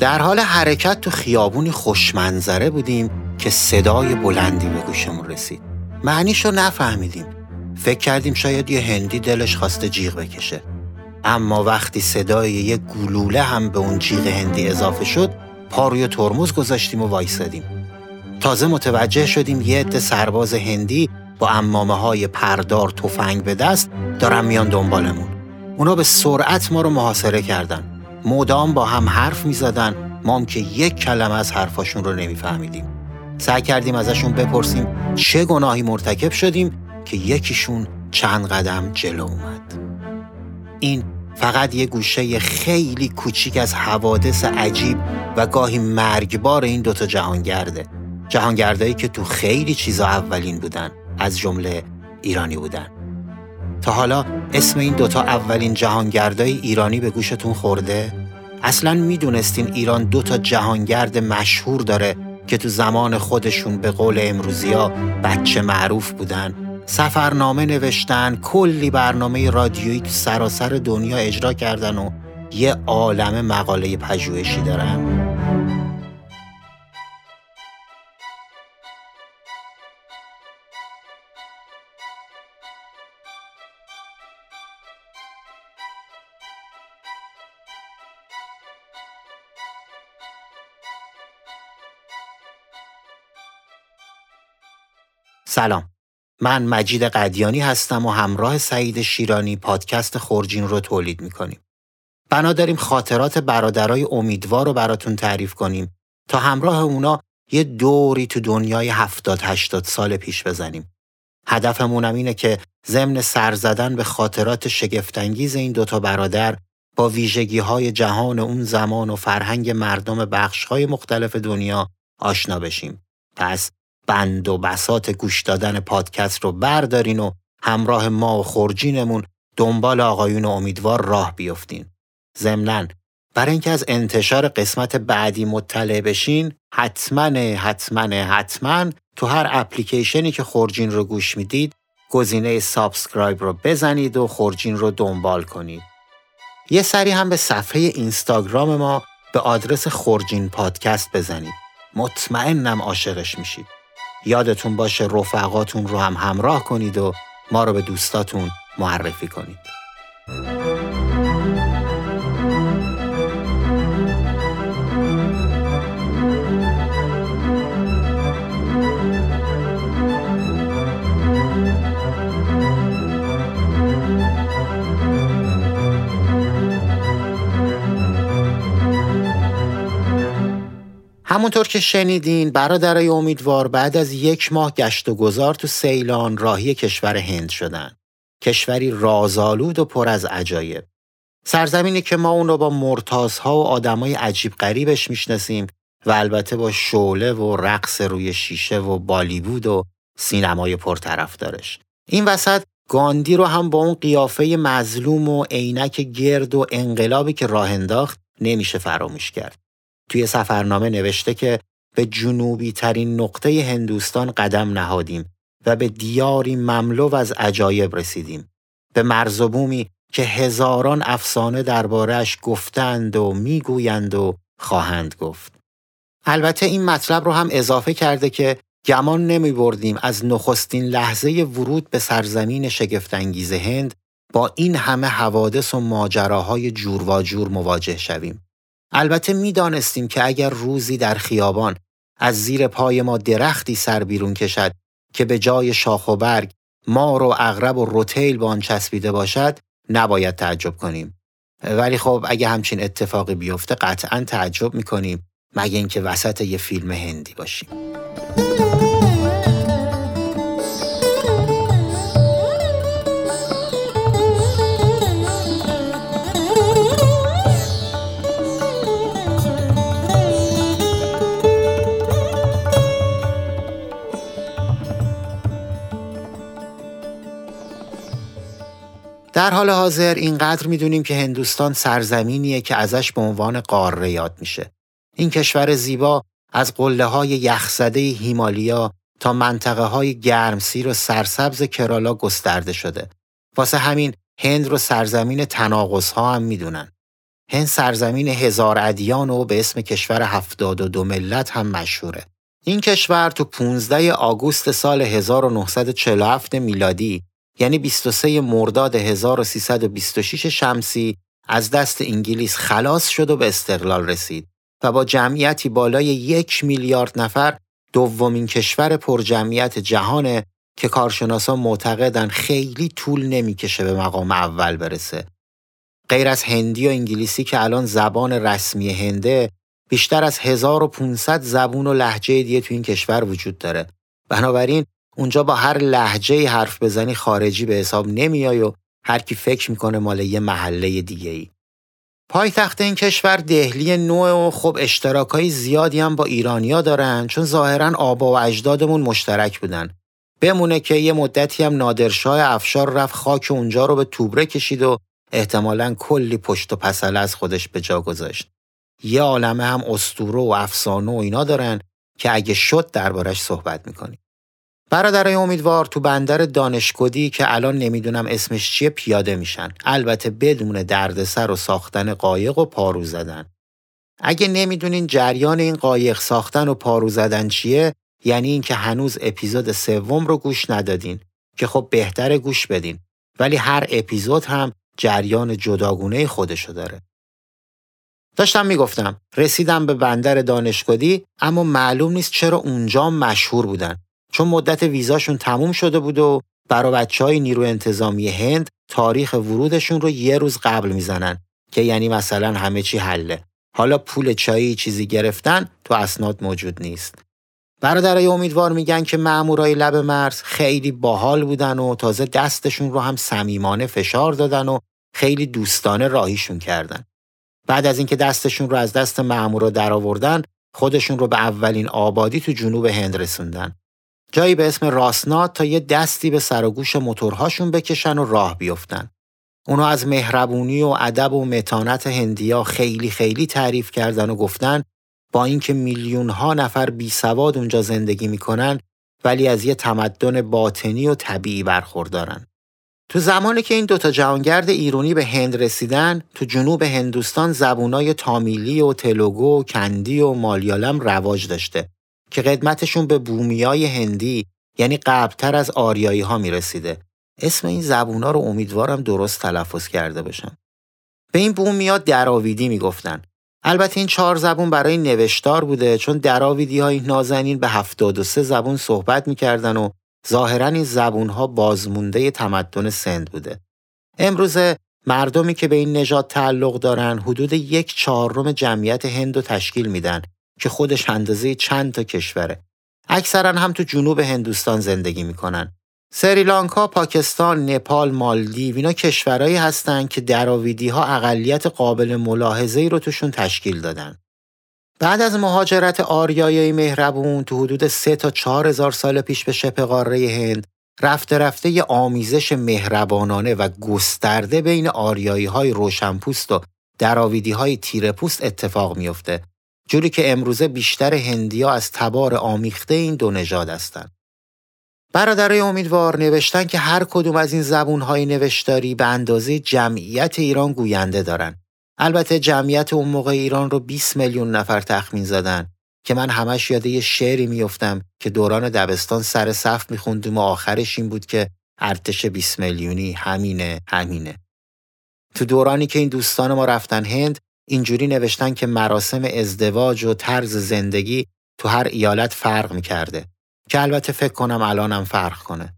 در حال حرکت تو خیابونی خوشمنظره بودیم که صدای بلندی به گوشمون رسید. معنیشو نفهمیدیم. فکر کردیم شاید یه هندی دلش خواسته جیغ بکشه. اما وقتی صدای یه گلوله هم به اون جیغ هندی اضافه شد، پاروی ترمز گذاشتیم و وایسادیم. تازه متوجه شدیم یه عده سرباز هندی با امامه های پردار تفنگ به دست دارن میان دنبالمون. اونا به سرعت ما رو محاصره کردن. مدام با هم حرف می زدن ما که یک کلمه از حرفاشون رو نمیفهمیدیم. سعی کردیم ازشون بپرسیم چه گناهی مرتکب شدیم که یکیشون چند قدم جلو اومد. این فقط یه گوشه خیلی کوچیک از حوادث عجیب و گاهی مرگبار این دوتا جهانگرده. جهانگردایی که تو خیلی چیزا اولین بودن از جمله ایرانی بودن. تا حالا اسم این دوتا اولین جهانگردای ایرانی به گوشتون خورده؟ اصلا می‌دونستین ایران دو تا جهانگرد مشهور داره که تو زمان خودشون به قول امروزیا بچه معروف بودن سفرنامه نوشتن کلی برنامه رادیویی تو سراسر دنیا اجرا کردن و یه عالم مقاله پژوهشی دارن سلام من مجید قدیانی هستم و همراه سعید شیرانی پادکست خورجین رو تولید می‌کنیم. بنا داریم خاطرات برادرای امیدوار رو براتون تعریف کنیم تا همراه اونا یه دوری تو دنیای هفتاد هشتاد سال پیش بزنیم. هدفمونم اینه که ضمن سر زدن به خاطرات شگفتانگیز این دوتا برادر با ویژگی های جهان اون زمان و فرهنگ مردم بخش های مختلف دنیا آشنا بشیم. پس بند و بساط گوش دادن پادکست رو بردارین و همراه ما و خورجینمون دنبال آقایون امیدوار راه بیفتین. ضمناً برای اینکه از انتشار قسمت بعدی مطلع بشین حتما حتما حتما تو هر اپلیکیشنی که خورجین رو گوش می‌دید گزینه subscribe رو بزنید و خورجین رو دنبال کنید. یه سری هم به صفحه اینستاگرام ما به آدرس خورجین پادکست بزنید. مطمئنم عاشقش میشید. یادتون باشه رفقاتون رو هم همراه کنید و ما رو به دوستاتون معرفی کنید. همونطور که شنیدین برادرای امیدوار بعد از یک ماه گشت و گذار تو سیلان راهی کشور هند شدن. کشوری رازآلود و پر از عجایب. سرزمینی که ما اون رو با مرتازها و آدمای عجیب غریبش می‌شناسیم و البته با شعله و رقص روی شیشه و بالیوود و سینمای پرطرفدارش. این وسط گاندی رو هم با اون قیافه مظلوم و عینک گرد و انقلابی که راه انداخت نمیشه فراموش کرد. توی سفرنامه نوشته که به جنوبی ترین نقطه هندوستان قدم نهادیم و به دیاری مملو از عجایب رسیدیم. به مرز که هزاران افسانه دربارهش گفتند و می‌گویند و خواهند گفت. البته این مطلب رو هم اضافه کرده که گمان نمی بردیم از نخستین لحظه ورود به سرزمین شگفتانگیز هند با این همه حوادث و ماجراهای جور و جور مواجه شویم. البته می‌دانستیم که اگر روزی در خیابان از زیر پای ما درختی سر بیرون کشد که به جای شاخ و برگ مار و اغرب و روتیل به آن چسبیده باشد نباید تعجب کنیم. ولی خب اگه همچین اتفاقی بیفته قطعا تعجب می‌کنیم مگه اینکه وسط یه فیلم هندی باشیم. در حال حاضر اینقدر می‌دونیم که هندوستان سرزمینیه که ازش به عنوان قاره یاد میشه. این کشور زیبا از قله های یخزده هیمالیا تا منطقه های گرمسیر و سرسبز کرالا گسترده شده. واسه همین هند رو سرزمین تناقض ها هم می‌دونن. هند سرزمین هزار ادیان و به اسم کشور هفتاد و دو ملت هم مشهوره. این کشور تو 15 آگوست سال 1947 میلادی یعنی 23 مرداد 1326 شمسی از دست انگلیس خلاص شد و به استقلال رسید و با جمعیتی بالای یک میلیارد نفر دومین کشور پرجمعیت جهانه که کارشناسان معتقدن خیلی طول نمی‌کشه به مقام اول برسه. غیر از هندی و انگلیسی که الان زبان رسمی هنده بیشتر از 1500 زبون و لحجه دیگه تو این کشور وجود داره. بنابراین اونجا با هر لحجه حرف بزنی خارجی به حساب نمیای و هر کی فکر می‌کنه مال یه محله دیگه ای. پایتخت این کشور دهلی نوع و خب اشتراکای زیادی هم با ایرانیا دارن چون ظاهرا آبا و اجدادمون مشترک بودن. بمونه که یه مدتی هم نادرشاه افشار رفت خاک اونجا رو به توبره کشید و احتمالا کلی پشت و پسله از خودش به جا گذاشت. یه عالمه هم استوره و افسانه و اینا دارن که اگه شد دربارش صحبت می‌کنیم. برادرای امیدوار تو بندر دانشکدی که الان نمی‌دونم اسمش چیه پیاده میشن. البته بدون دردسر و ساختن قایق و پارو زدن. اگه نمی‌دونین جریان این قایق ساختن و پارو زدن چیه یعنی اینکه هنوز اپیزود سوم رو گوش ندادین که خب بهتر گوش بدین ولی هر اپیزود هم جریان جداگونه خودشو داره. داشتم می‌گفتم رسیدم به بندر دانشکدی اما معلوم نیست چرا اونجا مشهور بودن چون مدت ویزاشون تموم شده بود و برا بچه های نیرو انتظامی هند تاریخ ورودشون رو یه روز قبل می‌زنن که یعنی مثلا همه چی حله. حالا پول چایی چیزی گرفتن تو اسناد موجود نیست. برادرای امیدوار میگن که مامورای لب مرز خیلی باحال بودن و تازه دستشون رو هم صمیمانه فشار دادن و خیلی دوستانه راهیشون کردن. بعد از اینکه دستشون رو از دست مامورا درآوردن خودشون رو به اولین آبادی تو جنوب هند رسوندن. جایی به اسم راسنات تا یه دستی به سر و گوش موتورهاشون بکشن و راه بیفتن. اونا از مهربونی و ادب و متانت هندیا خیلی خیلی تعریف کردن و گفتن با اینکه میلیون ها نفر بی سواد اونجا زندگی می‌کنن ولی از یه تمدن باطنی و طبیعی برخوردارن. تو زمانی که این دوتا جهانگرد ایرونی به هند رسیدن تو جنوب هندوستان زبونای تامیلی و تلوگو و کندی و مالیالم رواج داشته که قدمتشون به بومیای هندی یعنی قبلتر از آریایی ها می رسیده. اسم این زبونا رو امیدوارم درست تلفظ کرده باشم. به این بومیا دراویدی می گفتن. البته این چهار زبون برای نوشتار بوده چون دراویدی های نازنین به 73 زبون صحبت می‌کردن و ظاهرا این زبون ها بازمونده تمدن سند بوده. امروزه مردمی که به این نژاد تعلق دارن حدود یک چهارم جمعیت هند تشکیل میدن که خودش اندازه چند تا کشوره. اکثرا هم تو جنوب هندوستان زندگی می‌کنن. سریلانکا، پاکستان، نپال، مالدیو اینا کشورهایی هستند که دراویدی ها اقلیت قابل ملاحظه‌ای رو توشون تشکیل دادن. بعد از مهاجرت آریایی مهربون تو حدود سه تا چهار هزار سال پیش به شبه قاره هند رفته رفته یه آمیزش مهربانانه و گسترده بین آریایی های روشنپوست و دراویدی های تیرپوست اتفاق میفته جوری که امروزه بیشتر هندیا از تبار آمیخته این دو نژاد هستند. برادرای امیدوار نوشتن که هر کدوم از این زبونهای نوشتاری به اندازه جمعیت ایران گوینده دارن. البته جمعیت اون موقع ایران رو 20 میلیون نفر تخمین زدن که من همش یاده یه شعری میفتم که دوران دبستان سر صف میخوندیم و آخرش این بود که ارتش 20 میلیونی همینه همینه. تو دورانی که این دوستان ما رفتن هند اینجوری نوشتن که مراسم ازدواج و طرز زندگی تو هر ایالت فرق می‌کرده که البته فکر کنم الانم فرق کنه.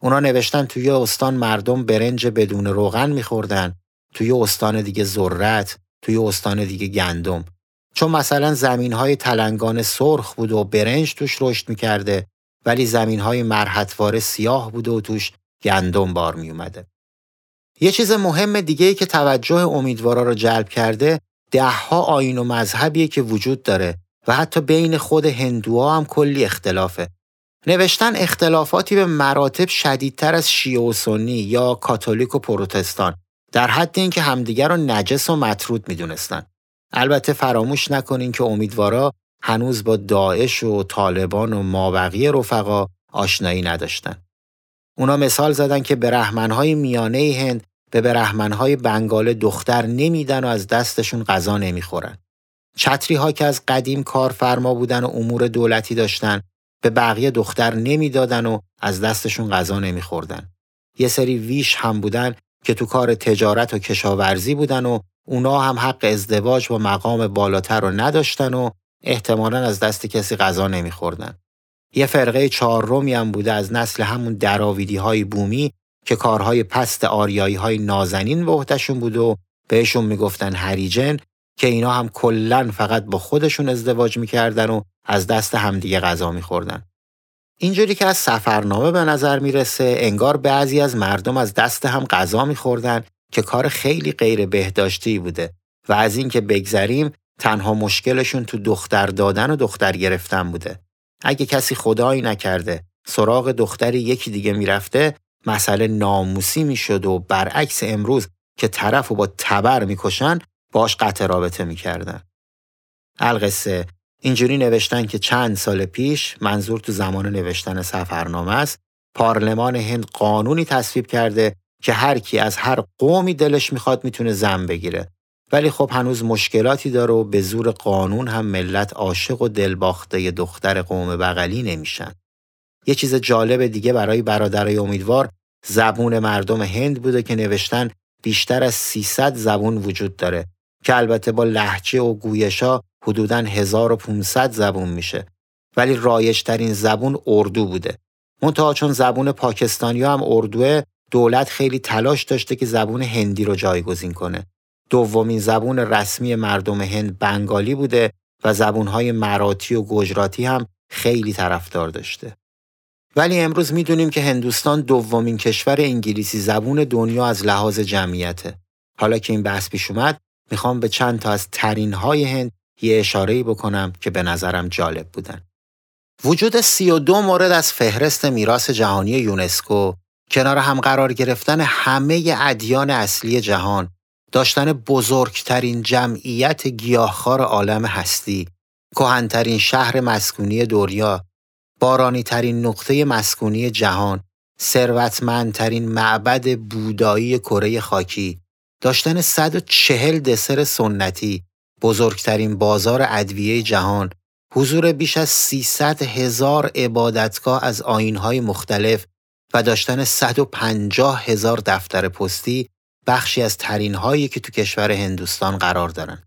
اونا نوشتن توی استان مردم برنج بدون روغن میخوردن، توی استان دیگه ذرت، توی استان دیگه گندم. چون مثلا زمین های تلنگان سرخ بود و برنج توش رشد می‌کرده ولی زمین های مرحتوار سیاه بود و توش گندم بار میومده. یه چیز مهم دیگه ای که توجه امیدوارا رو جلب کرده دهها آین و مذهبیه که وجود داره و حتی بین خود هندوها هم کلی اختلافه. نوشتن اختلافاتی به مراتب شدیدتر از شیعه و سنی یا کاتولیک و پروتستان در حد اینکه همدیگر رو نجس و مطرود می‌دونستن. البته فراموش نکنین که امیدوارا هنوز با داعش و طالبان و مابقی رفقا آشنایی نداشتن. اونا مثال زدن که برهمنهای میانه هند به برهمنهای بنگال دختر نمیدن و از دستشون غذا نمی‌خورن. چتری ها که از قدیم کارفرما بودن و امور دولتی داشتن به بقیه دختر نمی‌دادن و از دستشون غذا نمیخوردن. یه سری ویش هم بودن که تو کار تجارت و کشاورزی بودن و اونا هم حق ازدواج و مقام بالاتر رو نداشتن و احتمالا از دست کسی غذا نمیخوردن. یه فرقه چهارمی هم بوده از نسل همون دراویدی های بومی که کارهای پست آریایی های نازنین به عهدهشون بود و بهشون می‌گفتن هریجن که اینا هم کلا فقط با خودشون ازدواج می‌کردن و از دست همدیگه غذا میخوردن. اینجوری که از سفرنامه به نظر می‌رسه انگار بعضی از مردم از دست هم غذا میخوردن که کار خیلی غیر بهداشتی بوده و از اینکه بگذریم تنها مشکلشون تو دختر دادن و دختر گرفتن بوده. اگه کسی خدایی نکرده سراغ دختری یکی دیگه می‌رفته مسئله ناموسی می‌شد و برعکس امروز که طرف و با تبر می‌کشن باش قطع رابطه می‌کردن. القصه اینجوری نوشتن که چند سال پیش منظور تو زمان نوشتن سفرنامه است پارلمان هند قانونی تصویب کرده که هر کی از هر قومی دلش می‌خواد می‌تونه زن بگیره ولی خب هنوز مشکلاتی داره و به زور قانون هم ملت عاشق و دلباخته دختر قوم بغلی نمیشن. یه چیز جالب دیگه برای برادرای امیدوار زبون مردم هند بوده که نوشتن بیشتر از 300 زبون وجود داره که البته با لحجه و گویشا حدوداً 1500 زبون میشه ولی رایجترین زبون اردو بوده. منتها چون زبون پاکستانی هم اردوه دولت خیلی تلاش داشته که زبون هندی رو جایگزین کنه. دومین زبون رسمی مردم هند بنگالی بوده و زبونهای مراتی و گجراتی هم خیلی طرفدار داشته. ولی امروز می‌دونیم که هندوستان دومین کشور انگلیسی زبون دنیا از لحاظ جمعیته. حالا که این بحث پیش اومد می‌خوام به چند تا از ترین های هند یه اشاره بکنم که به نظرم جالب بودن. وجود 32 مورد از فهرست میراث جهانی یونسکو کنار هم قرار گرفتن همه ادیان اصلی جهان داشتن بزرگترین جمعیت گیاهخوار عالم هستی کهنترین شهر مسکونی دنیا بارانی ترین نقطه مسکونی جهان ثروتمندترین معبد بودایی کره خاکی داشتن 140 دسر سنتی بزرگترین بازار ادویه جهان حضور بیش از 300 هزار عبادتگاه از آینهای مختلف و داشتن 150 هزار دفتر پستی بخشی از ترین هایی که تو کشور هندوستان قرار دارن.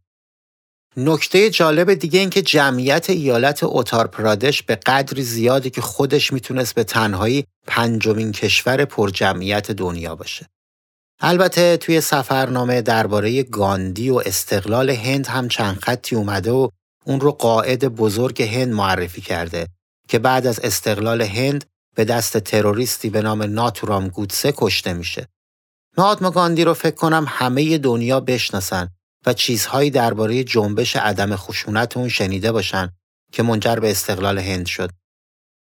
نکته جالب دیگه این که جمعیت ایالت اوتار پرادش به قدری زیادی که خودش می‌تونست به تنهایی پنجمین کشور پر جمعیت دنیا باشه. البته توی سفرنامه درباره گاندی و استقلال هند هم چند خطی اومده و اون رو قائد بزرگ هند معرفی کرده که بعد از استقلال هند به دست تروریستی به نام ناتورام گودسه کشته میشه. مهاتما گاندی رو فکر کنم همه دنیا بشناسن و چیزهایی درباره جنبش عدم خشونت اون شنیده باشن که منجر به استقلال هند شد.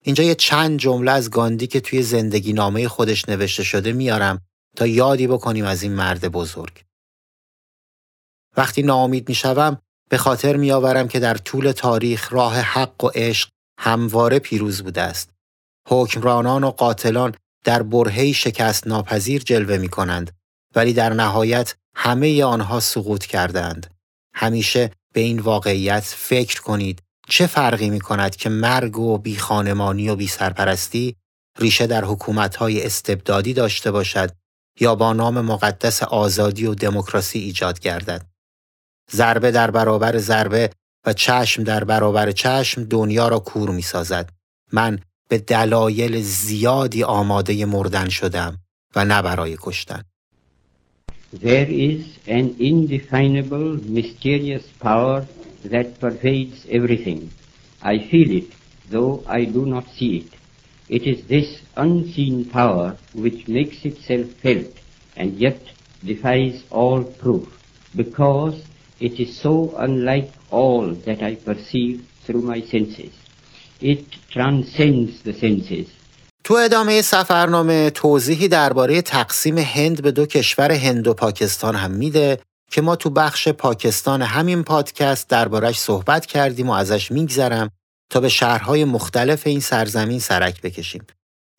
اینجا یه چند جمله از گاندی که توی زندگی نامه خودش نوشته شده میارم تا یادی بکنیم از این مرد بزرگ. وقتی ناامید می‌شوم به خاطر میآورم که در طول تاریخ راه حق و عشق همواره پیروز بوده است. حکمرانان و قاتلان در برهی شکست ناپذیر جلوه می کنند ولی در نهایت همه آنها سقوط کردند. همیشه به این واقعیت فکر کنید چه فرقی می کند که مرگ و بی خانمانی و بی سرپرستی ریشه در حکومتهای استبدادی داشته باشد یا با نام مقدس آزادی و دموکراسی ایجاد گردد. ضربه در برابر ضربه و چشم در برابر چشم دنیا را کور می سازد. من به دلایل زیادی آماده مردن شدم و نه برای کشتن. There is an indefinable, mysterious power that pervades everything. I feel it, though I do not see it. It is this unseen power which makes itself felt and yet defies all proof, because it is so unlike all that I perceive through my senses. It transcends the senses. تو ادامه سفرنامه توضیحی درباره تقسیم هند به دو کشور هند و پاکستان هم میده که ما تو بخش پاکستان همین پادکست دربارش صحبت کردیم و ازش میگذرم تا به شهرهای مختلف این سرزمین سرک بکشیم.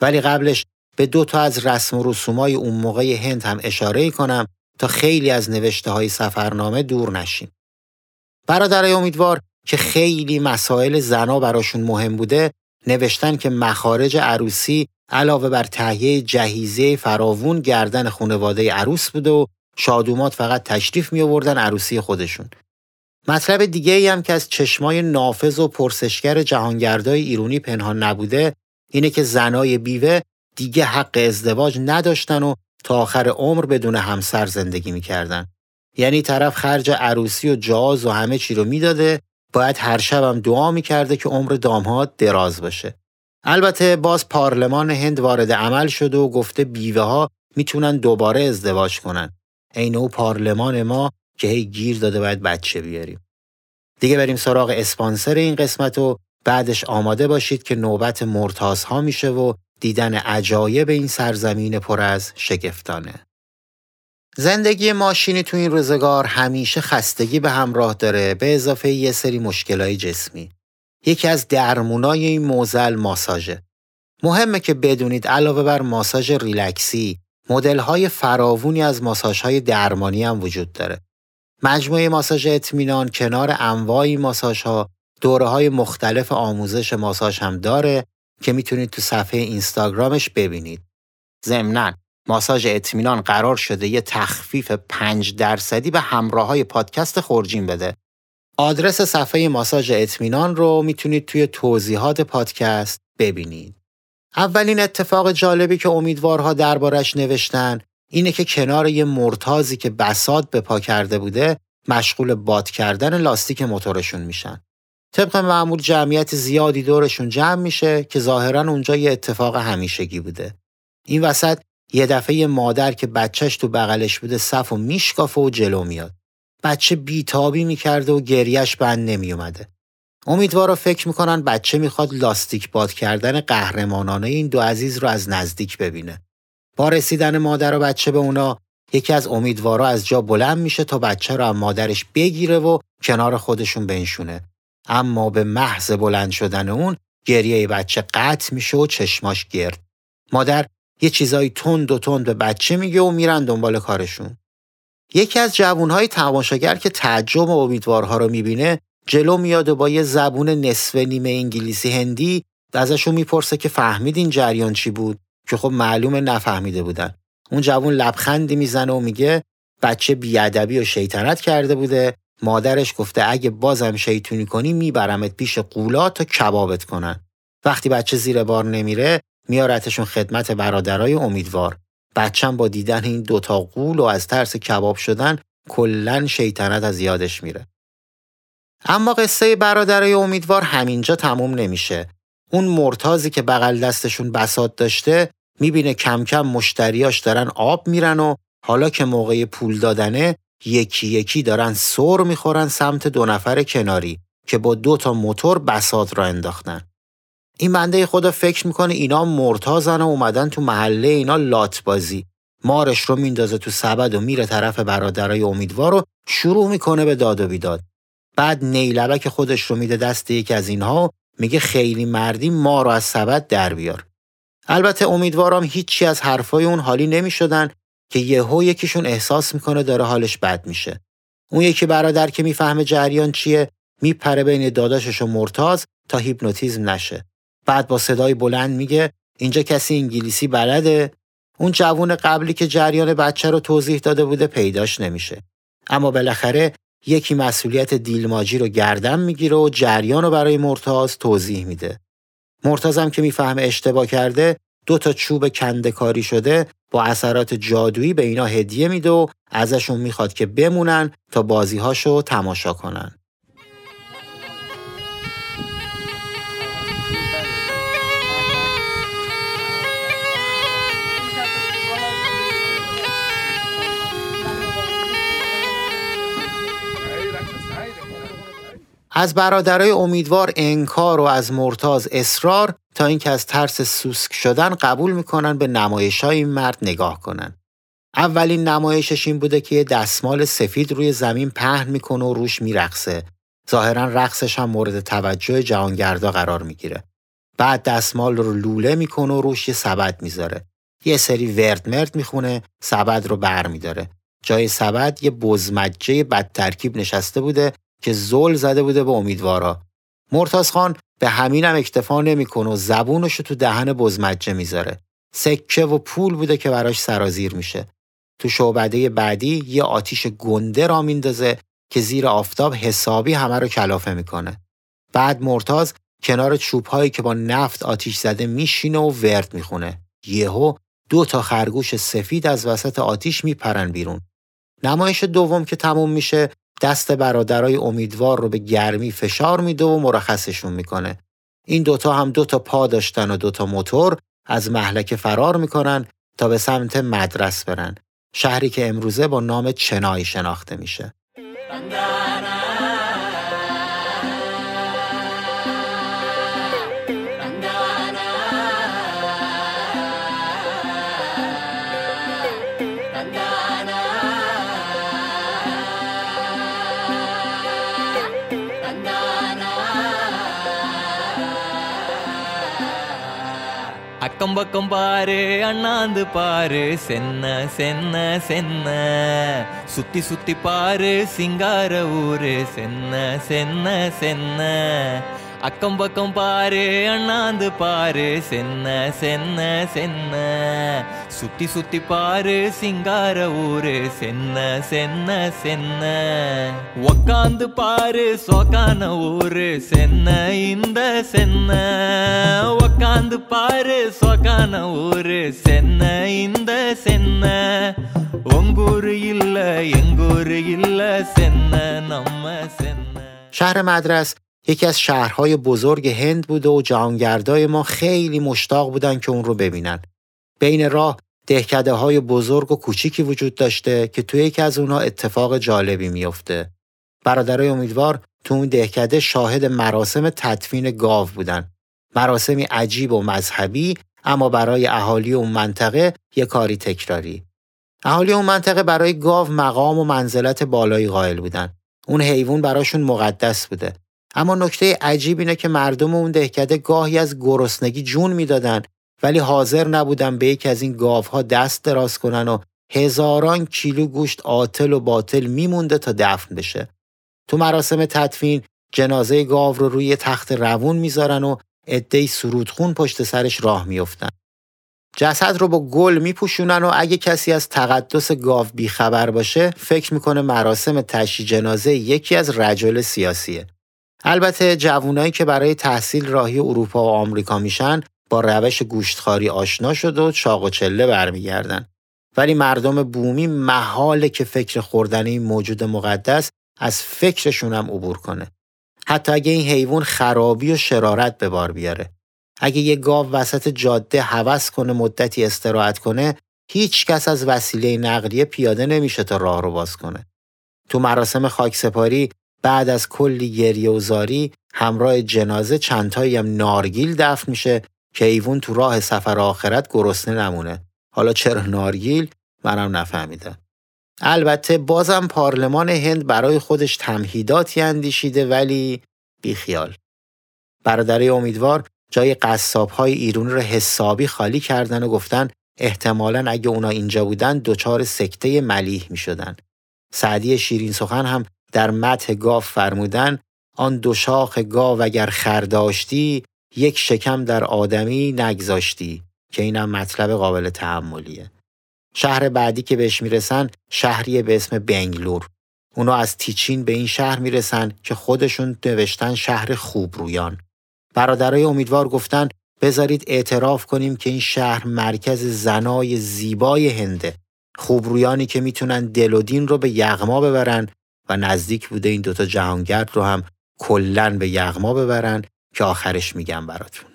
ولی قبلش به دو تا از رسم و رسومای اون موقع هند هم اشاره کنم تا خیلی از نوشته های سفرنامه دور نشیم. برادرای امیدوار که خیلی مسائل زنا براشون مهم بوده نوشتن که مخارج عروسی علاوه بر تهیه جهیزه فراوون گردن خانواده عروس بوده و شادومات فقط تشریف می آوردن عروسی خودشون. مطلب دیگه هم که از چشمای نافذ و پرسشگر جهانگردای ایرونی پنهان نبوده اینه که زنای بیوه دیگه حق ازدواج نداشتن و تا آخر عمر بدون همسر زندگی می‌کردن. یعنی طرف خرج عروسی و جاز و همه چی رو می‌داده باید هر شبم دعا می‌کرده که عمر داماد دراز باشه. البته باز پارلمان هند وارد عمل شده و گفته بیوه ها می‌تونن دوباره ازدواج کنن. عین و پارلمان ما که هی گیر داده باید بچه بیاریم. دیگه بریم سراغ اسپانسر این قسمت و بعدش آماده باشید که نوبت مرتاز ها میشه و دیدن عجایب این سرزمین پر از شگفتانه. زندگی ماشینی تو این روزگار همیشه خستگی به همراه داره به اضافه یه سری مشکلای جسمی. یکی از درمونای این موزل ماساژه. مهمه که بدونید علاوه بر ماساژ ریلکسی، مدل‌های فراوونی از ماساژهای درمانی هم وجود داره. مجموعه ماساژ اطمینان کنار انواعی ماساژها دوره های مختلف آموزش ماساژ هم داره که می‌تونید تو صفحه اینستاگرامش ببینید. ضمناً ماساژ اطمینان قرار شده یه تخفیف 5 درصدی به همراه های پادکست خورجین بده. آدرس صفحه ماساژ اطمینان رو می‌تونید توی توضیحات پادکست ببینید. اولین اتفاق جالبی که امیدوارها دربارش نوشتن اینه که کنار یه مرتازی که بساد به پا کرده بوده مشغول باد کردن لاستیک موتورشون میشن. طبق معمول جمعیت زیادی دورشون جمع میشه که ظاهرا اونجا یه اتفاق همیشگی بوده. این وسط یه دفعه مادر که بچهش تو بغلش بوده صف و میشکافه و جلو میاد. بچه بیتابی می‌کرده و گریش بند نمیومده. امیدوارا فکر می‌کنن بچه می‌خواد لاستیک باد کردن قهرمانانه این دو عزیز رو از نزدیک ببینه. با رسیدن مادر و بچه به اونا یکی از امیدوارا از جا بلند میشه تا بچه رو از مادرش بگیره و کنار خودشون بنشونه. اما به محض بلند شدن اون گریه بچه قطع میشه و چشماش گرد. مادر یه چیزایی تند و تند به بچه میگه و میرن دنبال کارشون. یکی از جوانهای تماشاگر که تعجب و امیدوارها رو می‌بینه جلو میاد و با یه زبون نصف نیمه انگلیسی هندی ازشون می‌پرسه که فهمید این جریان چی بود که خب معلومه نفهمیده بودن. اون جوون لبخندی می‌زنه و میگه بچه بیادبی و شیطنت کرده بوده مادرش گفته اگه بازم شیطونی کنی میبرمت پیش قولا تا کبابت کنن. وقتی بچه زیر بار نمیره میارتشون خدمت برادرای امیدوار. بچم با دیدن این دوتا قول و از ترس کباب شدن کلا شیطنت از یادش میره. اما قصه برادرای امیدوار همینجا تموم نمیشه. اون مرتازی که بغل دستشون بسات داشته می‌بینه کم کم مشتریاش دارن آب میرن و حالا که موقع پول دادنه یکی یکی دارن سر می‌خورن سمت دو نفر کناری که با دو تا موتور بسات را انداختن. این بنده خدا فکر می‌کنه اینا مرتازن و اومدن تو محله اینا لات بازی. مارش رو میندازه تو سبد و میره طرف برادرای امیدوار رو شروع می‌کنه به داد و بیداد. بعد نیلبک خودش رو میده دست یکی از اینها میگه خیلی مردی ما رو از سبد در بیار. البته امیدوارم هیچی از حرفای اون حالی نمی‌شدن که یهو یکیشون احساس می‌کنه داره حالش بد میشه. اون یکی برادر که می‌فهمه جریان چیه میپره بین داداشش و مرتاز تا هیپنوتیزم نشه. بعد با صدای بلند میگه اینجا کسی انگلیسی بلده اون جوون قبلی که جریان بچه رو توضیح داده بوده پیداش نمیشه. اما بالاخره یکی مسئولیت دیلماجی رو گردن می‌گیره و جریان رو برای مرتاز توضیح میده. مرتازم که می‌فهمه اشتباه کرده دو تا چوب کندکاری شده با اثرات جادویی به اینا هدیه میده و ازشون می‌خواد که بمونن تا بازیهاشو تماشا کنن. از برادرای امیدوار انکار و از مرتاز اصرار تا اینکه از ترس سوسک شدن قبول می‌کنن به نمایش های این مرد نگاه کنن. اولین نمایشش این بوده که یه دستمال سفید روی زمین پهن می‌کنه و روش میرقصه. ظاهرا رقصش هم مورد توجه جهانگردا قرار می‌گیره. بعد دستمال رو لوله می‌کنه و روش یه سبد می‌ذاره. یه سری ورد مرد می‌خونه سبد رو بر میداره. جای سبد یه بزمجه بد ترکیب نشسته بوده که زل زده بوده به امیدوارا. مرتاز خان به همینم هم اکتفا نمی‌کنه و زبونش رو تو دهن بزمجه می‌ذاره. سکه و پول بوده که براش سرازیر میشه. تو شعبده بعدی یه آتیش گنده را میندازه که زیر آفتاب حسابی همه رو کلافه می‌کنه. بعد مرتاز کنار چوبهایی که با نفت آتیش زده میشینه و ورد می‌خونه. یهو دو تا خرگوش سفید از وسط آتیش میپرن بیرون. نمایش دوم که تموم میشه دست برادرای امیدوار رو به گرمی فشار میده و مرخصشون می‌کنه. این دوتا هم دوتا پا داشتن و دوتا موتور از محلک فرار می‌کنن تا به سمت مدرس برن. شهری که امروزه با نام چنای شناخته میشه. அக்கம் பக்கம் பாரு அண்ணாந்து பாரு. சென்ன சென்ன சென்ன. சுத்தி சுத்தி பாரு சிங்கார ஊரு. சென்ன சென்ன சென்ன. அக்கம் பக்கம் பாரு அண்ணாந்து பாரு சென்ன சென்ன சென்ன சுத்தி சுத்தி பாரு சிங்கார ஊரு சென்ன சென்ன சென்ன உக்காந்து பாரு சோக்கான ஊரு சென்ன இந்த சென்ன உக்காந்து பாரு சோக்கான ஊரு சென்ன இந்த சென்ன உங்கூரு இல்ல எங்கூரு இல்ல சென்ன நம்ம சென்ன شهر مدرس یکی از شهرهای بزرگ هند بوده و جهانگردای ما خیلی مشتاق بودن که اون رو ببینن. بین راه دهکده های بزرگ و کوچیکی وجود داشته که توی یکی از اونها اتفاق جالبی میفته. برادرای امیدوار تو اون دهکده شاهد مراسم تدفین گاو بودن. مراسمی عجیب و مذهبی اما برای اهالی اون منطقه یه کاری تکراری. اهالی اون منطقه برای گاو مقام و منزلت بالایی قائل بودن. اون حیوان براشون مقدس بوده. اما نکته عجیب اینه که مردم اون دهکده گاهی از گرسنگی جون می‌دادن ولی حاضر نبودن به یکی از این گاوها دست دراز کنن و هزاران کیلو گوشت عاطل و باطل میمونده تا دفن بشه. تو مراسم تدفین جنازه گاو رو روی تخت روون می‌ذارن و عدهای سرودخون پشت سرش راه میفتن. جسد رو با گل میپوشونن و اگه کسی از تقدس گاو بیخبر باشه فکر می‌کنه مراسم تشی جنازه یکی از رجل سیاسیه. البته جوونایی که برای تحصیل راهی اروپا و آمریکا میشن با روش گوشتخاری آشنا شد و چاق و چله برمیگردن. ولی مردم بومی محاله که فکر خوردن این موجود مقدس از فکرشون هم عبور کنه. حتی اگه این حیوان خرابی و شرارت به بار بیاره. اگه یه گاو وسط جاده هوس کنه مدتی استراحت کنه هیچ کس از وسیله نقلیه پیاده نمیشه تا راه رو باز کنه. تو مراسم خاکسپاری بعد از کلی گریه و زاری همراه جنازه چندتایی هم نارگیل دفن میشه که ایوون تو راه سفر آخرت گرسنه نمونه. حالا چرا نارگیل؟ منم نفهمیدم. البته بازم پارلمان هند برای خودش تمهیداتی اندیشیده ولی بیخیال. برادرای امیدوار جای قصاب های ایرون رو حسابی خالی کردن و گفتن احتمالا اگه اونا اینجا بودن دچار سکته ملیح می شدن. سعدی شیرین سخن هم در متح گاو فرمودن آن دو شاخ گاو اگر خرداشتی یک شکم در آدمی نگذاشتی که اینم مطلب قابل تحملیه. شهر بعدی که بهش می‌رسن شهری به اسم بنگلور. اونا از تیچین به این شهر می‌رسن که خودشون نوشتن شهر خوبرویان. برادرای امیدوار گفتن بذارید اعتراف کنیم که این شهر مرکز زنای زیبای هنده. خوبرویانی که می‌تونن دل و دین رو به یغما ببرن نزدیک بوده این دوتا جهانگرد رو هم کلن به یغما ببرن که آخرش میگم براتون.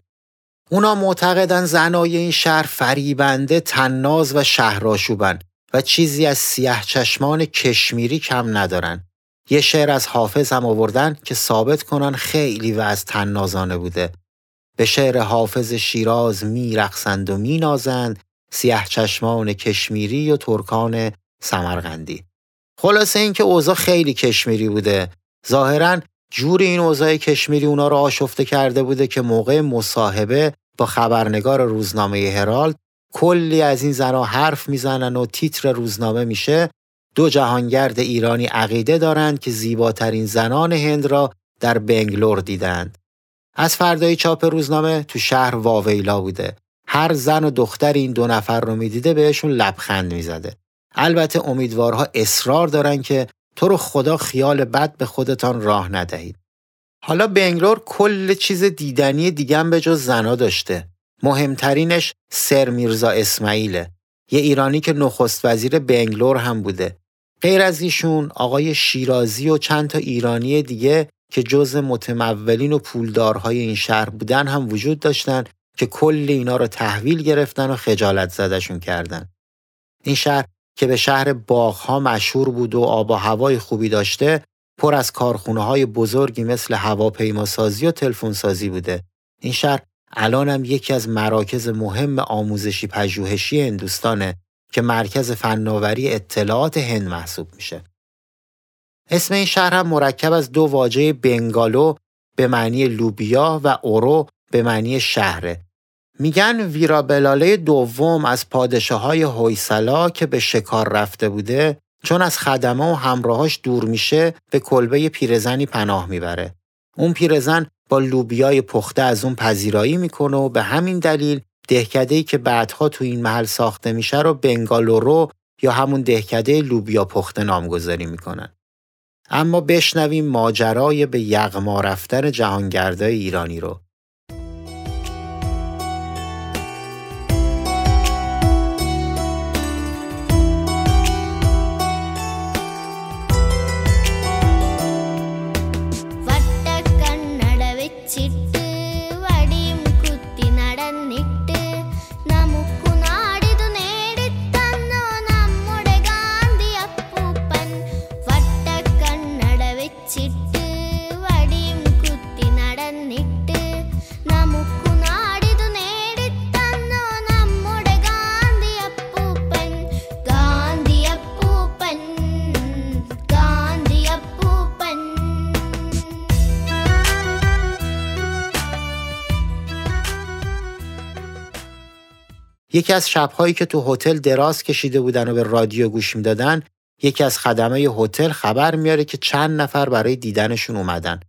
اونا معتقدن زنای این شهر فریبنده، تناز و شهراشوبن و چیزی از سیاه چشمان کشمیری کم ندارن. یه شعر از حافظ هم آوردن که ثابت کنن خیلی و از تنازانه بوده. به شعر حافظ شیراز میرقصند و مینازند سیاه چشمان کشمیری و ترکان سمرغندی. خلاصه اینکه اوضاع خیلی کشمیری بوده. ظاهرا جور این اوضاع کشمیری اونا رو آشفته کرده بوده که موقع مصاحبه با خبرنگار روزنامه هرالد کلی از این زنها حرف می‌زنن و تیتر روزنامه میشه دو جهانگرد ایرانی عقیده دارند که زیباترین زنان هند را در بنگلور دیدند. از فردای چاپ روزنامه تو شهر واویلا بوده. هر زن و دختر این دو نفر رو می‌دیده بهشون لبخند می‌زده. البته امیدوارها اصرار دارن که تو رو خدا خیال بد به خودتان راه ندهید. حالا بنگلور کل چیز دیدنی دیگم به جز زنا داشته. مهمترینش سر میرزا اسماعیله. یه ایرانی که نخست وزیر بنگلور هم بوده. غیر از ایشون آقای شیرازی و چند تا ایرانی دیگه که جز متمولین و پولدارهای این شهر بودن هم وجود داشتن که کل اینا رو تحویل گرفتن و خجالت زدشون کردن. این شهر که به شهر باغها مشهور بود و آب و هوای خوبی داشته پر از کارخونه های بزرگی مثل هواپیماسازی و تلفنسازی بوده. این شهر الان هم یکی از مراکز مهم آموزشی پژوهشی هندوستانه که مرکز فناوری اطلاعات هند محسوب میشه. اسم این شهر هم مرکب از دو واژه بنگالو به معنی لوبیا و اورو به معنی شهره. میگن ویرابلاله دوم از پادشاه های هویسلا که به شکار رفته بوده چون از خدمه و همراهاش دور میشه به کلبه پیرزنی پناه می‌بره. اون پیرزن با لوبیای پخته از اون پذیرایی می‌کنه و به همین دلیل دهکده‌ای که بعدها تو این محل ساخته میشه رو بنگالورو یا همون دهکده لوبیا پخته نامگذاری می‌کنن. اما بشنویم ماجرای به یغما رفتن جهانگردای ایرانی رو. یکی از شبهایی که تو هتل دراز کشیده بودن و به رادیو گوش می‌دادن یکی از خدمه هتل خبر میاره که چند نفر برای دیدنشون اومدن.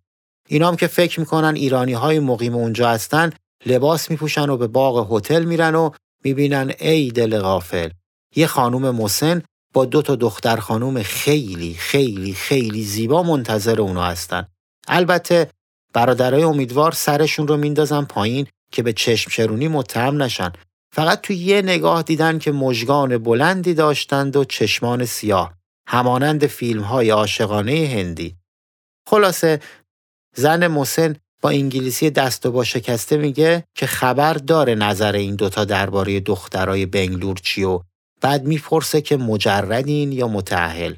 اینا هم که فکر می‌کنن ایرانی های مقیم اونجا هستن لباس میپوشن و به باغ هتل میرن و می‌بینن ای دل غافل. یه خانوم مسن با دو تا دختر خانوم خیلی خیلی خیلی زیبا منتظر اونا هستن. البته برادرای امیدوار سرشون رو میندازن پایین که به چشم چرونی متهم نشن. فقط تو یه نگاه دیدن که مژگان بلندی داشتند و چشمان سیاه همانند فیلم های عاشقانه هندی. خلاصه زن مسن با انگلیسی دست و با شکسته میگه که خبر داره نظر این دوتا درباره دخترای بنگلور چی و بعد می‌پرسه که مجردین یا متعهل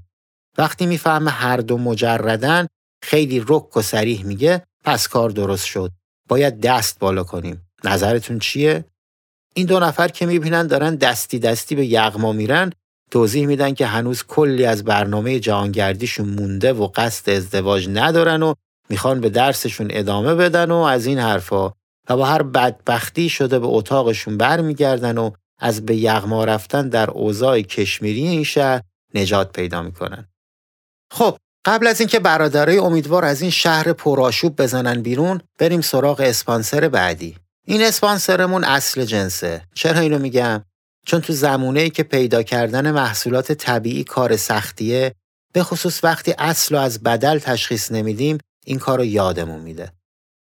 وقتی می‌فهمه هر دو مجردن خیلی رک و سریح میگه پس کار درست شد. باید دست بالا کنیم. نظرتون چیه؟ این دو نفر که می‌بینن دارن دستی دستی به یغما میرن توضیح میدن که هنوز کلی از برنامه جهانگردیشون مونده و قصد ازدواج ندارن و می‌خوان به درسشون ادامه بدن و از این حرفا و با هر بدبختی شده به اتاقشون برمیگردن و از به یغما رفتن در اوضاع کشمیری این شهر نجات پیدا می‌کنن. خب قبل از اینکه برادرای امیدوار از این شهر پرآشوب بزنن بیرون بریم سراغ اسپانسر بعدی این اسپانسرمون اصل جنسه. چرا اینو میگم؟ چون تو زمونه که پیدا کردن محصولات طبیعی کار سختیه به خصوص وقتی اصل و از بدل تشخیص نمیدیم این کار رو یادمون میده.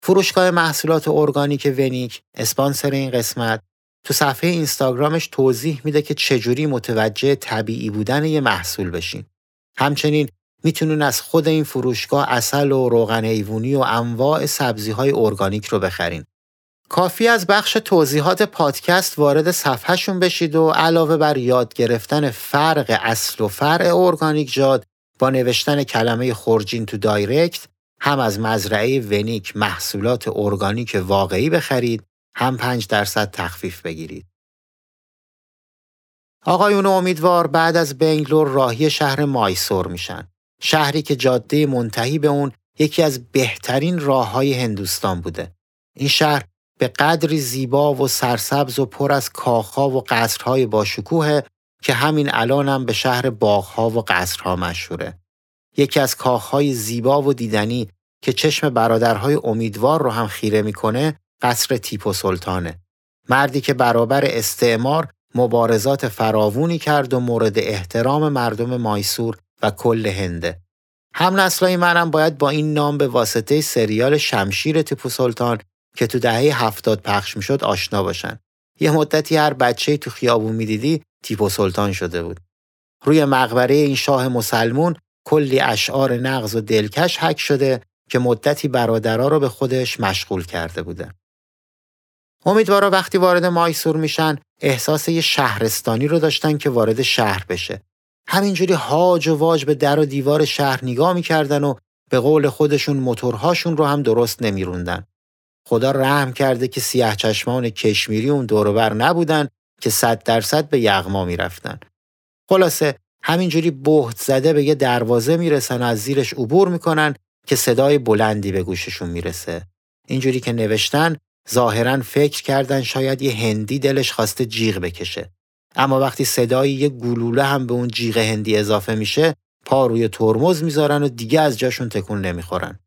فروشگاه محصولات ارگانیک ونیک اسپانسر این قسمت تو صفحه اینستاگرامش توضیح میده که چجوری متوجه طبیعی بودن یه محصول بشین. همچنین می‌تونین از خود این فروشگاه عسل و روغن حیوانی و انواع سبزی های ارگانیک رو بخرین. کافیه از بخش توضیحات پادکست وارد صفحهشون بشید و علاوه بر یاد گرفتن فرق اصل و فرع ارگانیک جاد با نوشتن کلمه خورجین تو direct هم از مزرعه ونیک محصولات ارگانیک واقعی بخرید هم 5 درصد تخفیف بگیرید. آقایون امیدوار بعد از بنگلور راهی شهر مایسور میشن. شهری که جاده منتهی به اون یکی از بهترین راه های هندوستان بوده. این شهر به قدری زیبا و سرسبز و پر از کاخها و قصرهای باشکوه که همین الانم هم به شهر باغها و قصرها مشهوره. یکی از کاخهای زیبا و دیدنی که چشم برادرهای امیدوار رو هم خیره می‌کنه قصر تیپو سلطانه. مردی که برابر استعمار مبارزات فراوونی کرد و مورد احترام مردم مایسور و کل هنده. هم نسلای منم باید با این نام به واسطه سریال شمشیر تیپو سلطان که تو دهه هفتاد پخش می‌شد آشنا باشن. یه مدتی هر بچه تو خیابون می‌دیدی تیپو سلطان شده بود. روی مقبره این شاه مسلمون کلی اشعار نغز و دلکش حک شده که مدتی برادرها رو به خودش مشغول کرده بوده. امیدوارا وقتی وارد مایسور میشن احساس یه شهرستانی رو داشتن که وارد شهر بشه. همینجوری هاج و واج به در و دیوار شهر نگاه می‌کردن و به قول خودشون موتورهاشون رو هم درست نمیروندن. خدا رحم کرده که سیاه چشمان کشمیری اون دوروبر نبودن که صد درصد به یغما می‌رفتن. خلاصه همینجوری بهت زده به یه دروازه می‌رسن و از زیرش عبور می‌کنن که صدای بلندی به گوششون می‌رسه. اینجوری که نوشتن ظاهرا فکر کردن شاید یه هندی دلش خواسته جیغ بکشه. اما وقتی صدای یه گلوله هم به اون جیغ هندی اضافه میشه پا روی ترمز می‌ذارن و دیگه از جاشون تکون نمی‌خورن.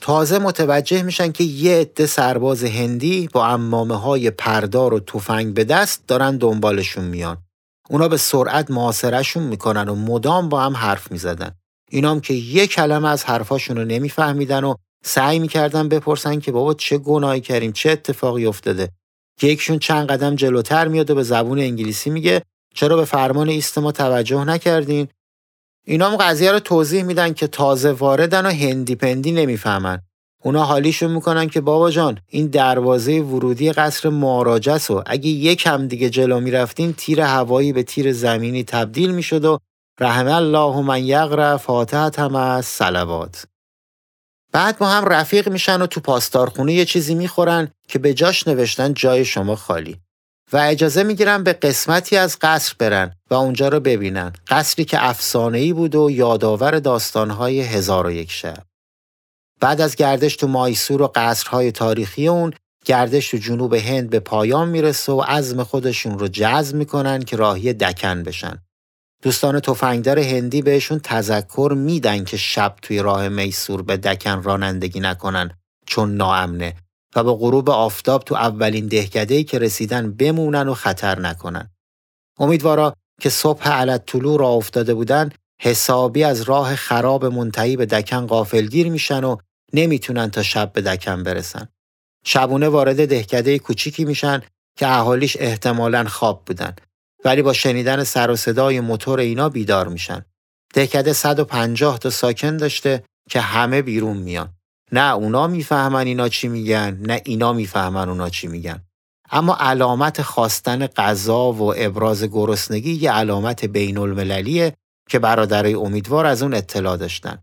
تازه متوجه میشن که یه عده سرباز هندی با امامه های پردار و تفنگ به دست دارن دنبالشون میان. اونا به سرعت محاصرهشون می‌کنن و مدام با هم حرف می‌زدن. اینام که یه کلمه از حرفاشون رو نمیفهمیدن و سعی می‌کردن بپرسن که بابا چه گناهی کردیم چه اتفاقی افتاده یکشون چند قدم جلوتر میاد و به زبون انگلیسی میگه چرا به فرمان ایست ما توجه نکردین اینام قضیه رو توضیح میدن که تازه واردن و هندی پندی نمی‌فهمن. اونا حالیشون می‌کنن که بابا جان این دروازه ورودی قصر ماراجس و اگه یک هم دیگه جلو می‌رفتین تیر هوایی به تیر زمینی تبدیل می‌شد و رحم الله من یقرا فاتحت هم از سلوات بعد با هم رفیق میشن و تو پاسدارخونه یه چیزی می‌خورن که به جاش نوشتن جای شما خالی. و اجازه می‌گیرن به قسمتی از قصر برن و اونجا رو ببینن. قصری که افسانه‌ای بود و یادآور داستانهای هزار و یک شب. بعد از گردش تو مایسور و قصرهای تاریخی اون گردش تو جنوب هند به پایان می‌رسه و عزم خودشون رو جذب می‌کنن که راهی دکن بشن. دوستان تفنگدار هندی بهشون تذکر میدن که شب توی راه میسور به دکن رانندگی نکنن چون ناامنه. و به غروب آفتاب تو اولین دهکده‌ای که رسیدن بمونن و خطر نکنن. امیدوارا که صبح علت طلوع را افتاده بودن حسابی از راه خراب منتهی به دکن غافلگیر میشن و نمی‌تونن تا شب به دکن برسن. شبونه وارد دهکده کوچیکی میشن که اهالیش احتمالاً خواب بودن ولی با شنیدن سر و صدای موتور اینا بیدار میشن. دهکده 150 تا ساکن داشته که همه بیرون میان. نه اونا می‌فهمن اینا چی میگن نه اینا می‌فهمن اونا چی میگن. اما علامت خواستن غذا و ابراز گرسنگی یه علامت بین المللیه که برادرای امیدوار از اون اطلاع داشتن.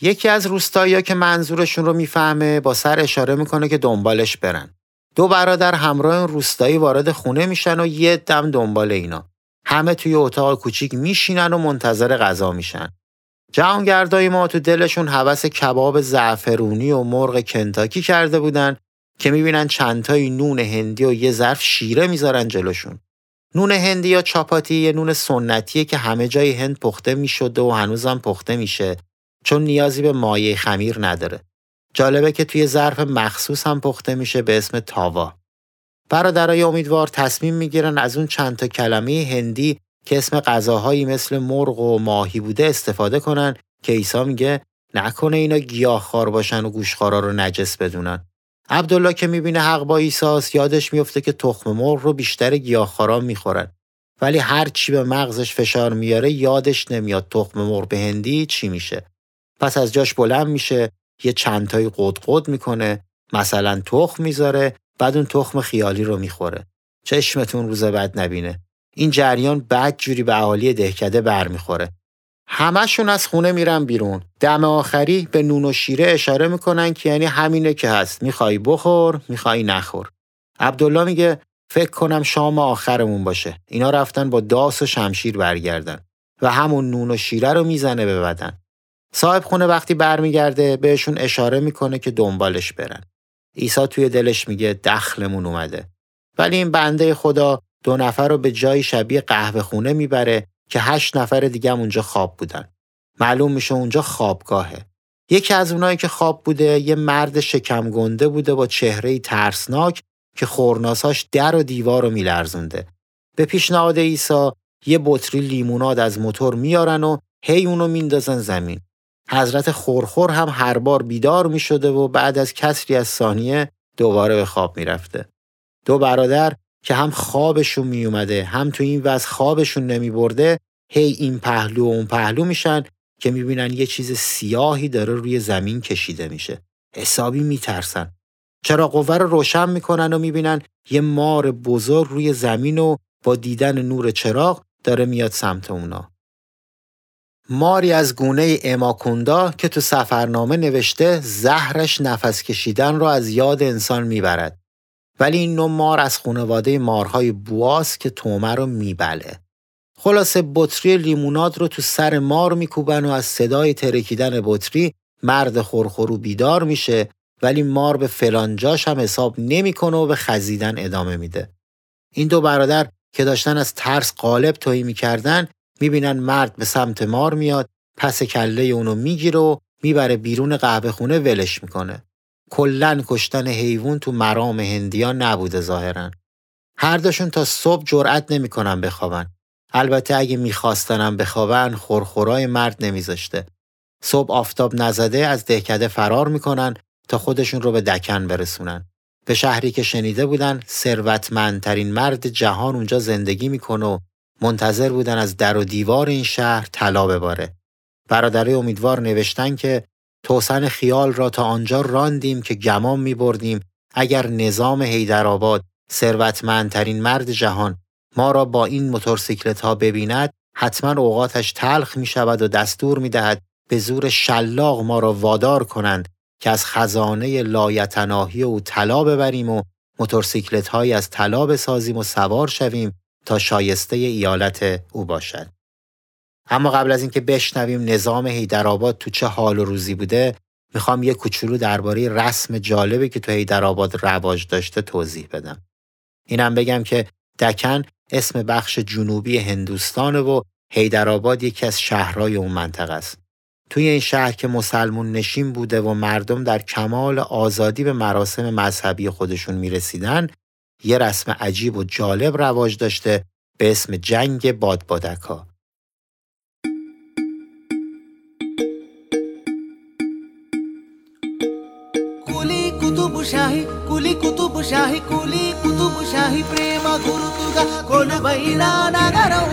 یکی از روستایی که منظورشون رو می‌فهمه با سر اشاره می‌کنه که دنبالش برن. دو برادر همراه اون روستایی وارد خونه میشن و یه دم دنبال اینا. همه توی اتاق کوچیک میشینن و منتظر غذا میشن. جهانگردای ما تو دلشون حوس کباب زعفرونی و مرغ کنتاکی کرده بودن که می‌بینن چندتایی نون هندی و یه ظرف شیره می‌ذارن جلوشون. نون هندی یا چاپاتی یه نون سنتیه که همه جای هند پخته می‌شده و هنوزم پخته میشه چون نیازی به مایه خمیر نداره. جالبه که توی ظرف مخصوص هم پخته میشه به اسم تاوا. برادرای امیدوار تصمیم می‌گیرن از اون چند تا کلمه هندی که اسم غذاهایی مثل مرغ و ماهی بوده استفاده کنن که عیسی میگه نکنه اینا گیاهخوار باشن و گوشخوارا رو نجس بدونن. عبدالله که می‌بینه حق با ایساس یادش میفته که تخم مرغ رو بیشتر گیاهخواران می‌خورن. ولی هر چی به مغزش فشار میاره یادش نمیاد تخم مرغ به هندی چی میشه. پس از جاش بلند میشه یه چندتایی قد می‌کنه مثلا تخم می‌ذاره بعد اون تخم خیالی رو می‌خوره چشمتون روز بد نبینه این جریان بد جوری به اهالی دهکده برمیخوره. همشون از خونه میرن بیرون. دم آخری به نون و شیره اشاره می‌کنن که یعنی همینه که هست. می‌خوای بخور می‌خوای نخور. عبدالله میگه فکر کنم شام آخرمون باشه. اینا رفتن با داس و شمشیر برگردن و همون نون و شیره رو می‌زنه به بدن. صاحب خونه وقتی برمیگرده بهشون اشاره می‌کنه که دنبالش برن. عیسی توی دلش میگه دخلمون اومده. ولی این بنده خدا دو نفر رو به جای شبیه قهوه خونه می‌بره که هشت نفر دیگه هم اونجا خواب بودن. معلوم میشه اونجا خوابگاهه. یکی از اونایی که خواب بوده یه مرد شکم گنده بوده با چهره ترسناک که خورناساش در و دیوار رو میلرزونده. به پیشنهاد عیسی یه بطری لیموناد از موتور میارن و هی اونو میندازن زمین. حضرت خورخور هم هر بار بیدار می شده و بعد از کسری از ثانیه دوباره به خواب می‌رفته. دو برادر که هم خوابشون می اومده هم تو این وضع خوابشون نمی برده هی این پهلو و اون پهلو میشن که می‌بینن یه چیز سیاهی داره روی زمین کشیده میشه. حسابی میترسن. چرا قوه رو روشن می‌کنن و می‌بینن یه مار بزرگ روی زمین و با دیدن نور چراغ داره میاد سمت اونا. ماری از گونه اماکوندا که تو سفرنامه نوشته زهرش نفس کشیدن را از یاد انسان می‌برد. ولی این نوع مار از خانواده مارهای بواس که تومه رو میبله. خلاصه بطری لیموناد رو تو سر مار میکوبن و از صدای ترکیدن بطری مرد خورخورو بیدار میشه ولی مار به فلانجاش هم حساب نمی‌کنه و به خزیدن ادامه میده. این دو برادر که داشتن از ترس قالب تویی می‌کردن می‌بینن مرد به سمت مار میاد پس کله اونو می‌گیره و می‌بره بیرون قهوه خونه ولش می‌کنه. کلا کشتن حیوان تو مرام هندیان نبوده ظاهرا. هر دوشون تا صبح جرأت نمی‌کنن بخوابن. البته اگه میخواستنم بخوابن خورخورای مرد نمیذاشته. صبح آفتاب نزده از دهکده فرار می‌کنن تا خودشون رو به دکن برسونن. به شهری که شنیده بودن ثروتمندترین مرد جهان اونجا زندگی می‌کنه و منتظر بودن از در و دیوار این شهر طلا بباره. برادرای امیدوار نوشتن که توسن خیال را تا آنجا راندیم که گمان می بردیم اگر نظام هیدرآباد ثروتمندترین مرد جهان ما را با این موتورسیکلت ها ببیند حتما اوقاتش تلخ می شود و دستور می دهد به زور شلاق ما را وادار کنند که از خزانه لایتناهی او طلا ببریم و موتورسیکلت های از طلا بسازیم و سوار شویم تا شایسته ایالت او باشد. اما قبل از اینکه بشنویم نظام هیدرآباد تو چه حال و روزی بوده می‌خوام یه کوچولو درباره رسم جالبی که تو هیدرآباد رواج داشته توضیح بدم. اینم بگم که دکن اسم بخش جنوبی هندوستان و هیدرآباد یکی از شهرهای اون منطقه است. توی این شهر که مسلمون نشین بوده و مردم در کمال آزادی به مراسم مذهبی خودشون می‌رسیدن یه رسم عجیب و جالب رواج داشته به اسم جنگ بادبادکا. షాహి కులి కుతుబు షాహి కులి కుతుబు షాహి ప్రేమ గురుతుగా కొలువైన నగరం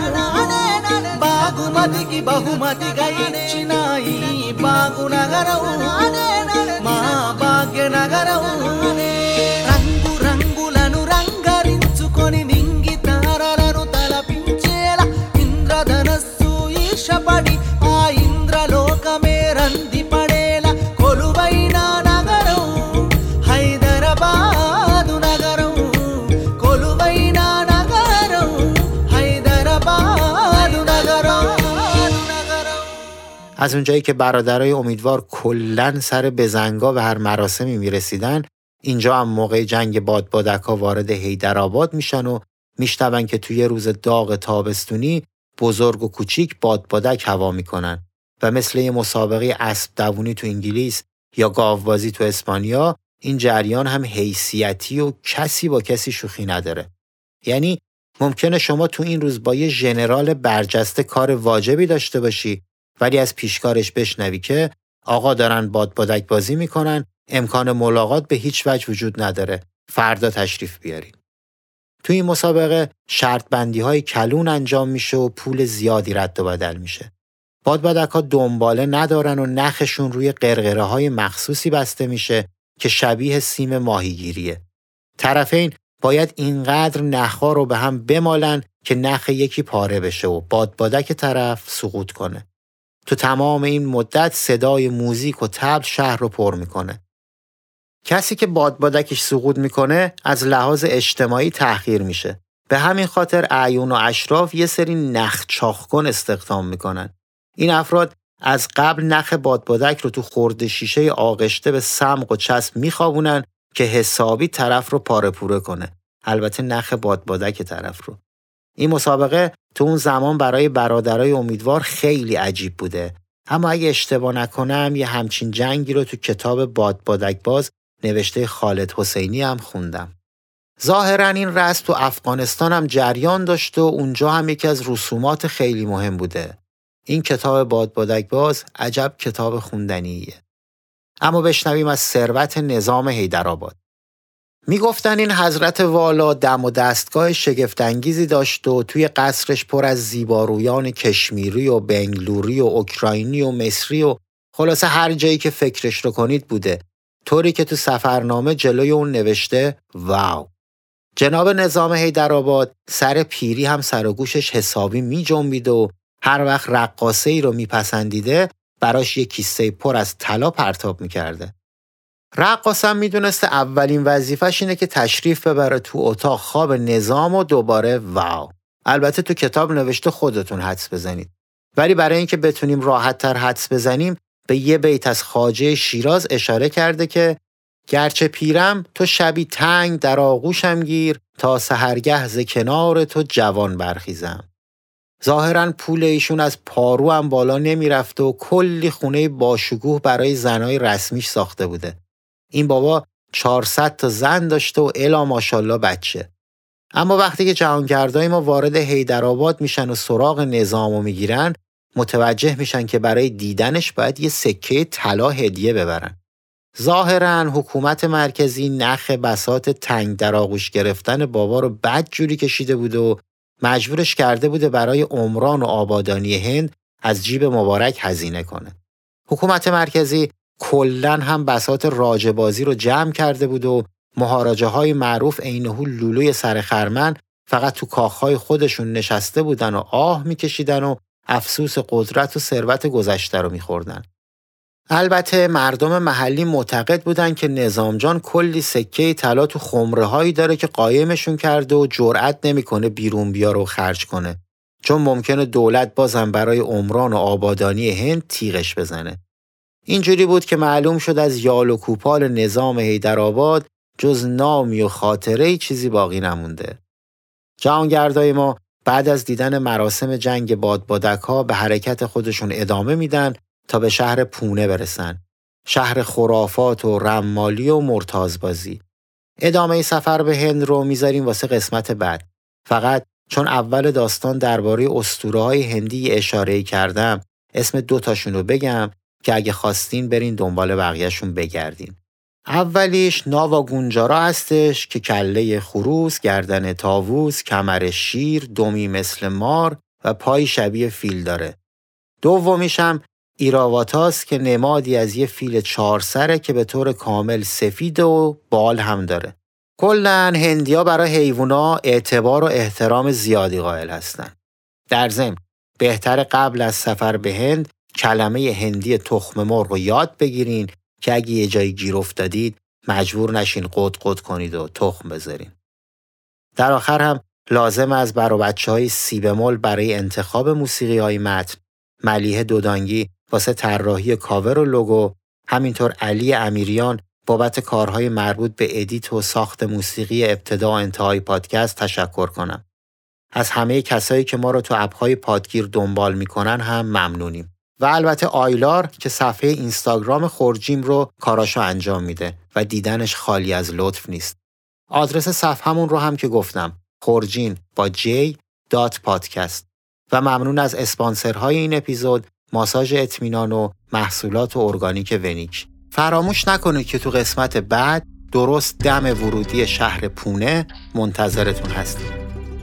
బాగుమతికి బహుమతిగా ఇచ్చిన ఈ బాగు నగరం మా భాగ్య నగరం از اونجایی که برادرای امیدوار کلا سر بزنگا به هر مراسمی می‌رسیدن اینجا هم موقع جنگ بادبادکا وارد هیدرآباد میشن و میشنون که توی روز داغ تابستونی بزرگ و کوچیک بادبادک هوا می‌کنن و مثل یه مسابقه اسب دوونی تو انگلیس یا گاوبازی تو اسپانیا این جریان هم حیثیتی و کسی با کسی شوخی نداره. یعنی ممکنه شما تو این روز با یه ژنرال برجسته کار واجبی داشته باشی ولی از پیشکارش بشنوی که آقا دارن بادبادک بازی می‌کنن امکان ملاقات به هیچ وجه وجود نداره. فردا تشریف بیارین. تو این مسابقه شرط بندی های کلون انجام میشه و پول زیادی رد و بدل میشه. بادبادک ها دنباله ندارن و نخشون روی قرقره های مخصوصی بسته میشه که شبیه سیم ماهیگیریه. طرفین باید اینقدر نخها رو به هم بمالن که نخ یکی پاره بشه و بادبادک طرف سقوط کنه. تو تمام این مدت صدای موزیک و تبل شهر رو پر می‌کنه. کسی که بادبادکش سقوط می‌کنه از لحاظ اجتماعی تأخیر میشه. به همین خاطر اعیون و اشراف یه سری نخ چاخکن استخدام می‌کنن. این افراد از قبل نخ بادبادک رو تو خورده شیشه آغشته به سمق و چسب میخوابونن که حسابی طرف رو پاره پوره کنه البته نخ بادبادک طرف رو این مسابقه تو اون زمان برای برادرای امیدوار خیلی عجیب بوده. اما اگه اشتباه نکنم یه همچین جنگی رو تو کتاب بادبادک باز نوشته خالد حسینی هم خوندم. ظاهرا این رسم تو افغانستان هم جریان داشته و اونجا هم یکی از رسومات خیلی مهم بوده. این کتاب بادبادک باز عجب کتاب خوندنیه. اما بشنویم از ثروت نظام حیدرآباد. می‌گفتن این حضرت والا دم و دستگاه شگفتانگیزی داشت و توی قصرش پر از زیبارویان کشمیری و بنگلوری و اوکراینی و مصری و خلاصه هر جایی که فکرش رو کنید بوده طوری که تو سفرنامه جلوی اون نوشته واو جناب نظام حیدرآباد سر پیری هم سر و گوشش حسابی می جنبید و هر وقت رقاصه ای رو میپسندیده براش یک کیسه پر از طلا پرتاب می‌کرده. رقاصم می‌دونسته اولین وظیفش اینه که تشریف ببره تو اتاق خواب نظام و دوباره واو. البته تو کتاب نوشته خودتون حدس بزنید. ولی برای اینکه بتونیم راحت تر حدس بزنیم به یه بیت از خاجه شیراز اشاره کرده که گرچه پیرم تو شبی تنگ در آغوشم گیر تا سهرگه ز کنار تو جوان برخیزم. ظاهرا پول ایشون از پارو هم بالا نمی‌رفته و کلی خونه باشگوه برای زنای رسمیش ساخته بوده. این بابا 400 تا زن داشته و الا ماشاءالله بچه. اما وقتی که جهانگردای ما وارد حیدرآباد میشن و سراغ نظامو می‌گیرن متوجه میشن که برای دیدنش باید یه سکه طلا هدیه ببرن. ظاهرا حکومت مرکزی نخ بسات تنگ در آغوش گرفتن بابا رو بد جوری کشیده بود و مجبورش کرده بوده برای عمران و آبادانی هند از جیب مبارک هزینه کنه. حکومت مرکزی کلا هم بسات راجبازی رو جمع کرده بود و مهاراجه های معروف عینهو لولوی سر خرمن فقط تو کاخهای خودشون نشسته بودن و آه میکشیدن و افسوس قدرت و ثروت گذشته رو میخوردن. البته مردم محلی معتقد بودن که نظامجان کلی سکه طلا تو خمره هایی داره که قایمشون کرده و جرأت نمی‌کنه بیرون بیاره و خرج کنه چون ممکنه دولت بازم برای عمران و آبادانی هند تیغش بزنه اینجوری بود که معلوم شد از یال و کوپال نظام هیدرآباد جز نامی و خاطره چیزی باقی نمونده جهانگردای ما بعد از دیدن مراسم جنگ بادبادک ها به حرکت خودشون ادامه میدن تا به شهر پونه برسن. شهر خرافات و رمالی و مرتازبازی. ادامه سفر به هند رو می‌ذاریم واسه قسمت بعد. فقط چون اول داستان درباره اسطوره های هندی اشاره کردم اسم دوتاشون رو بگم که اگه خواستین برین دنبال بقیهشون بگردین. اولیش ناوا گونجارا هستش که کله خروس، گردن تاووس، کمر شیر، دومی مثل مار و پای شبیه فیل داره. دومیشم ایراواتاست که نمادی از یه فیل چهار سره که به طور کامل سفید و بال هم داره. کلا هندیا برای حیوونا اعتبار و احترام زیادی قائل هستن. در ضمن بهتر قبل از سفر به هند کلمه هندی تخم مرغ رو یاد بگیرین که اگه یه جایی گیر افتادید مجبور نشین قد قد کنید و تخم بذارین. در آخر هم لازم از برا بچه های سیبمول برای انتخاب موسیقی های متن ملیه دودانگی واسه طراحی کاور و لوگو همینطور علی امیریان بابت کارهای مربوط به edit و ساخت موسیقی ابتدا و انتهای پادکست تشکر کنم. از همه کسایی که ما رو تو app های پادگیر دنبال می‌کنن هم ممنونیم. و البته آیلار که صفحه اینستاگرام خورجین رو کاراشو انجام میده و دیدنش خالی از لطف نیست. آدرس صفحمون رو هم که گفتم خورجین با J dot podcast. و ممنون از اسپانسرهای این اپیزود ماساژ اطمینان و محصولات و ارگانیک ونیک. فراموش نکنید که تو قسمت بعد درست دم ورودی شهر پونه منتظرتون هستیم.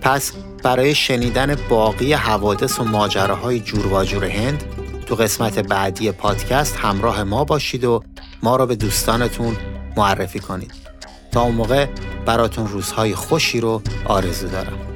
پس برای شنیدن باقی حوادث و ماجراهای جور و جور هند تو قسمت بعدی پادکست همراه ما باشید و ما را به دوستانتون معرفی کنید. تا اون موقع براتون روزهای خوشی رو آرزو دارم.